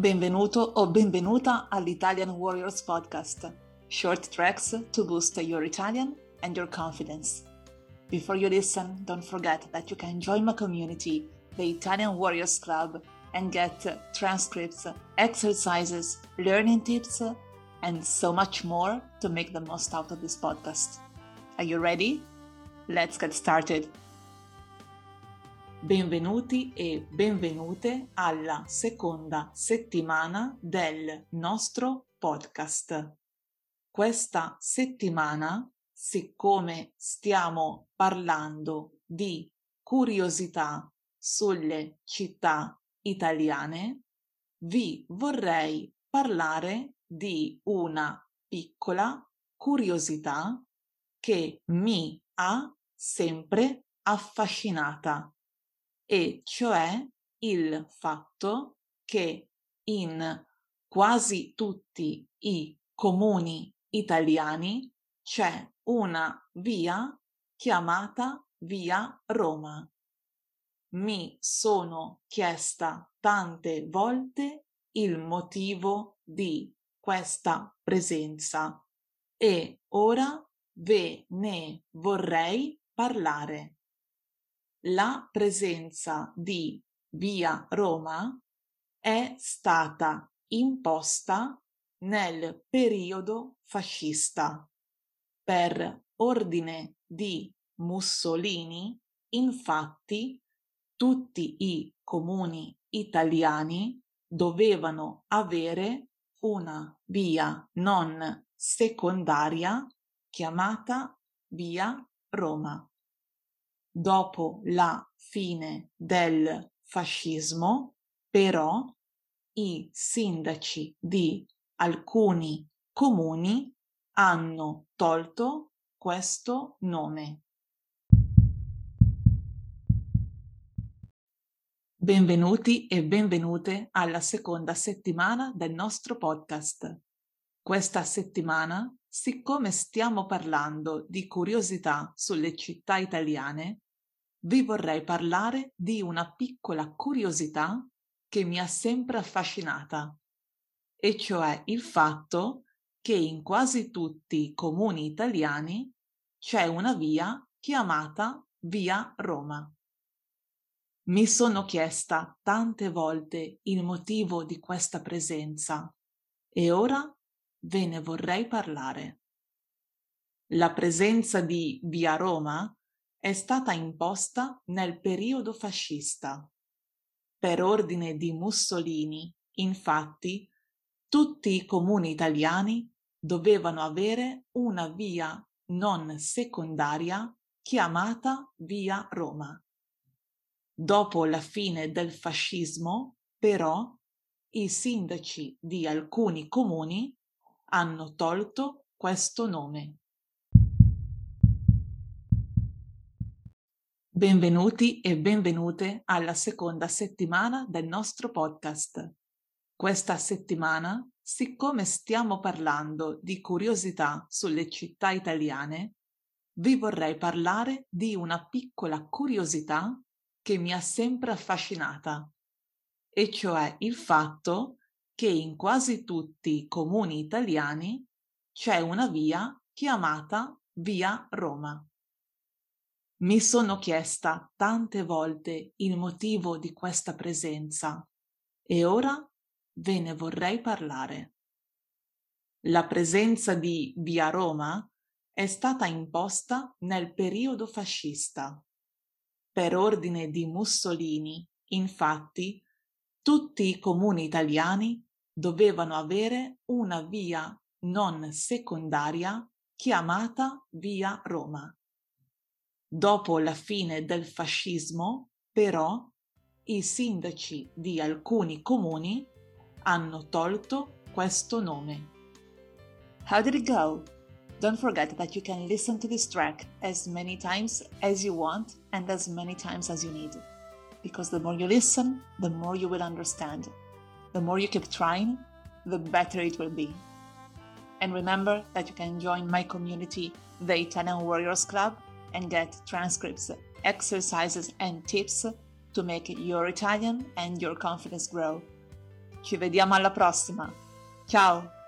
Benvenuto o benvenuta all'Italian Warriors Podcast, short tracks to boost your Italian and your confidence. Before you listen, don't forget that you can join my community, the Italian Warriors Club, and get transcripts, exercises, learning tips, and so much more to make the most out of this podcast. Are you ready? Let's get started. Benvenuti e benvenute alla seconda settimana del nostro podcast. Questa settimana, siccome stiamo parlando di curiosità sulle città italiane, vi vorrei parlare di una piccola curiosità che mi ha sempre affascinata e cioè il fatto che in quasi tutti i comuni italiani c'è una via chiamata via Roma. Mi sono chiesta tante volte il motivo di questa presenza e ora ve ne vorrei parlare la presenza di via Roma è stata imposta nel periodo fascista. Per ordine di Mussolini, infatti, tutti i comuni italiani dovevano avere una via non secondaria chiamata via Roma dopo la fine del fascismo, però i sindaci di alcuni comuni hanno tolto questo nome. Benvenuti e benvenute alla seconda settimana del nostro podcast. Questa settimana Siccome stiamo parlando di curiosità sulle città italiane, vi vorrei parlare di una piccola curiosità che mi ha sempre affascinata, e cioè il fatto che in quasi tutti i comuni italiani c'è una via chiamata Via Roma. Mi sono chiesta tante volte il motivo di questa presenza e ora ve ne vorrei parlare. La presenza di Via Roma è stata imposta nel periodo fascista. Per ordine di Mussolini, infatti, tutti i comuni italiani dovevano avere una via non secondaria chiamata Via Roma. Dopo la fine del fascismo, però, i sindaci di alcuni comuni hanno tolto questo nome. Benvenuti e benvenute alla seconda settimana del nostro podcast. Questa settimana, siccome stiamo parlando di curiosità sulle città italiane, vi vorrei parlare di una piccola curiosità che mi ha sempre affascinata, e cioè il fatto che in quasi tutti i comuni italiani c'è una via chiamata Via Roma. Mi sono chiesta tante volte il motivo di questa presenza e ora ve ne vorrei parlare. La presenza di Via Roma è stata imposta nel periodo fascista. Per ordine di Mussolini, infatti, tutti i comuni italiani dovevano avere una via non secondaria chiamata via Roma. Dopo la fine del fascismo, però, i sindaci di alcuni comuni hanno tolto questo nome. How did it go? Don't forget that you can listen to this track as many times as you want and as many times as you need. Because the more you listen, the more you will understand. The more you keep trying, the better it will be. And remember that you can join my community, the Italian Warriors Club, and get transcripts, exercises, and tips to make your Italian and your confidence grow. Ci vediamo alla prossima. Ciao!